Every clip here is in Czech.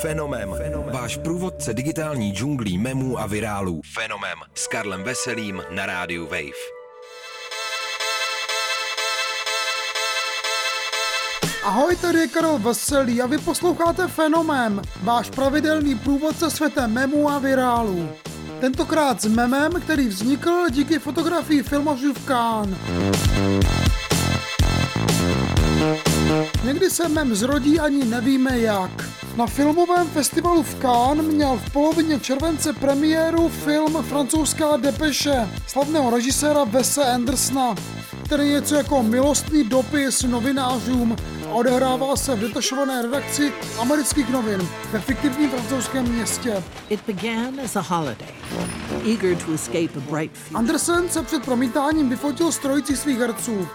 Fenomem. Váš průvodce digitální džunglí memů a virálů. Fenomem. S Karlem Veselým na rádiu Wave. Ahoj, tady je Karel Veselý a vy posloucháte Fenomem, váš pravidelný průvodce světem memů a virálů. Tentokrát s memem, který vznikl díky fotografii filmařů v Cannes. Někdy se mem zrodí ani nevíme jak. Na filmovém festivalu v Cannes měl v polovině července premiéru film francouzská depeše slavného režiséra Wese Andersona, který je něco jako milostný dopis novinářům a odehrává se v detašované redakci amerických novin ve fiktivním francouzském městě. It began as a holiday, eager to escape a bright future. Andersen se před promítáním vyfotil s trojicí svých herců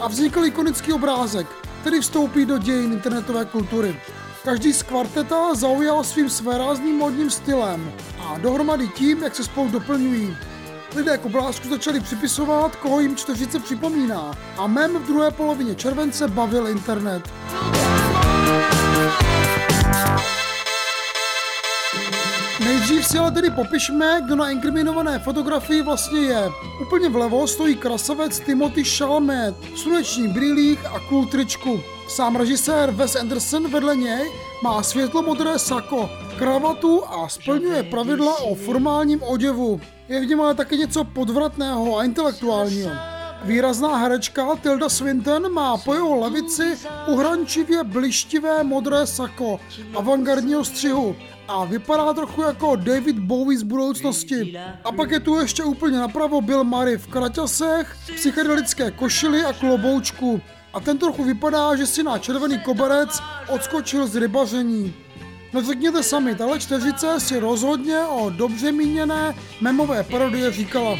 a vznikl ikonický obrázek, který vstoupí do dějin internetové kultury. Každý z kvarteta zaujal svým svérázným modním stylem a dohromady tím, jak se spolu doplňují. Lidé k obrázku začali připisovat, koho jim čtveřice připomíná a mem v druhé polovině července bavil internet. Nejdřív si ale tedy popišme, kdo na inkriminované fotografii vlastně je. Úplně vlevo stojí krasavec Timothy Chalamet v slunečních brýlích a cool tričku. Sám režisér Wes Anderson vedle něj má světlo-modré sako, kravatu a splňuje pravidla o formálním oděvu. Je v něm ale taky něco podvratného a intelektuálního. Výrazná herečka Tilda Swinton má po jeho levici uhrančivě blištivé modré sako avantgardního střihu a vypadá trochu jako David Bowie z budoucnosti. A pak je tu ještě úplně napravo Bill Murray v kraťasech, psychedelické košily a kloboučku. A ten trochu vypadá, že si na červený koberec odskočil z rybaření. No řekněte sami, tahle čtyřice si rozhodně o dobře míněné memové parodie říkala.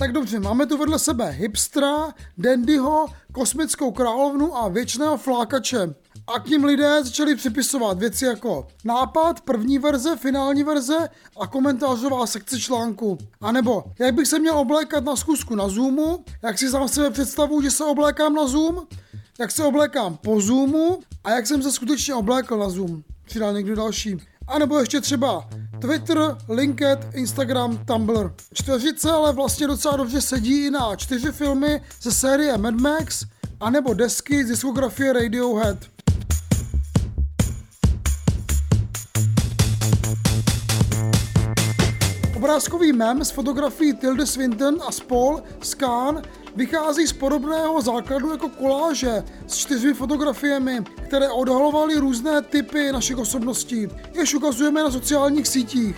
Tak dobře, máme tu vedle sebe hipstra, dandyho, kosmickou královnu a věčného flákače. A k ním lidé začali připisovat věci jako nápad, první verze, finální verze a komentářová sekce článku. A nebo jak bych se měl oblékat na zkusku na Zoomu, jak si sám sebe představu, že se oblékám na Zoom, jak se oblékám po Zoomu a jak jsem se skutečně oblékl na Zoom. Přidal někdo další. A nebo ještě třeba Twitter, LinkedIn, Instagram, Tumblr. Čtveřice ale vlastně docela dobře sedí i na čtyři filmy ze série Mad Max, anebo desky z diskografie Radiohead. Obrázkový mem s fotografií Tilda Swinton a spol Scan vychází z podobného základu jako koláže s čtyřmi fotografiemi, které odhalovaly různé typy našich osobností, jež ukazujeme na sociálních sítích.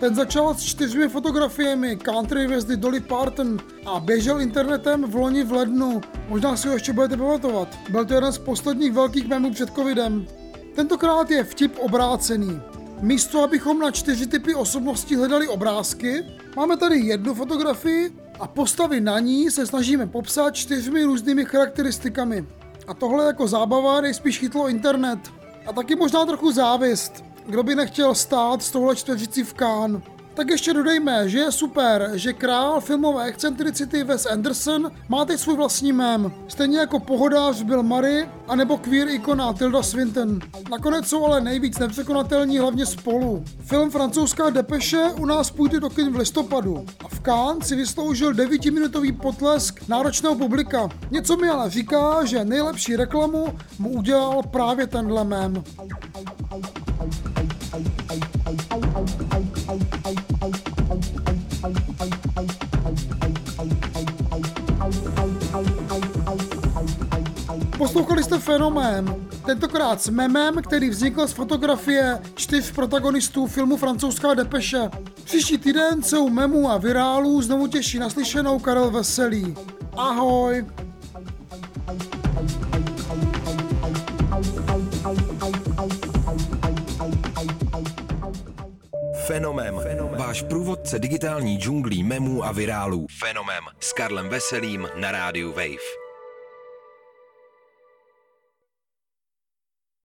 Ten začal s čtyřmi fotografiemi country hvězdy Dolly Parton a běžel internetem v loni v lednu. Možná si ho ještě budete pamatovat. Byl to jeden z posledních velkých memů před covidem. Tentokrát je vtip obrácený. Místo, abychom na čtyři typy osobností hledali obrázky, máme tady jednu fotografii a postavy na ní se snažíme popsat čtyřmi různými charakteristikami. A tohle jako zábava nejspíš chytlo internet. A taky možná trochu závist. Kdo by nechtěl stát s touhle čtveřicí v Kán? Tak ještě dodejme, že je super, že král filmové excentricity Wes Anderson má teď svůj vlastní mém. Stejně jako pohodář Bill Murray, anebo queer ikona Tilda Swinton. Nakonec jsou ale nejvíc nepřekonatelní hlavně spolu. Film francouzská depeše u nás půjde do kin v listopadu. A v Cannes si vysloužil 9-minutový potlesk náročného publika. Něco mi ale říká, že nejlepší reklamu mu udělal právě tenhle mém. Poslouchali jste fenomén, tentokrát s memem, který vznikl z fotografie čtyř protagonistů filmu Francouzská depeše. Příští týden se u memů a virálů znovu těší naslyšenou Karel Veselý. Ahoj! Fenomem. Váš průvodce digitální džunglí memů a virálů. Fenomem. S Karlem Veselým na rádiu Wave.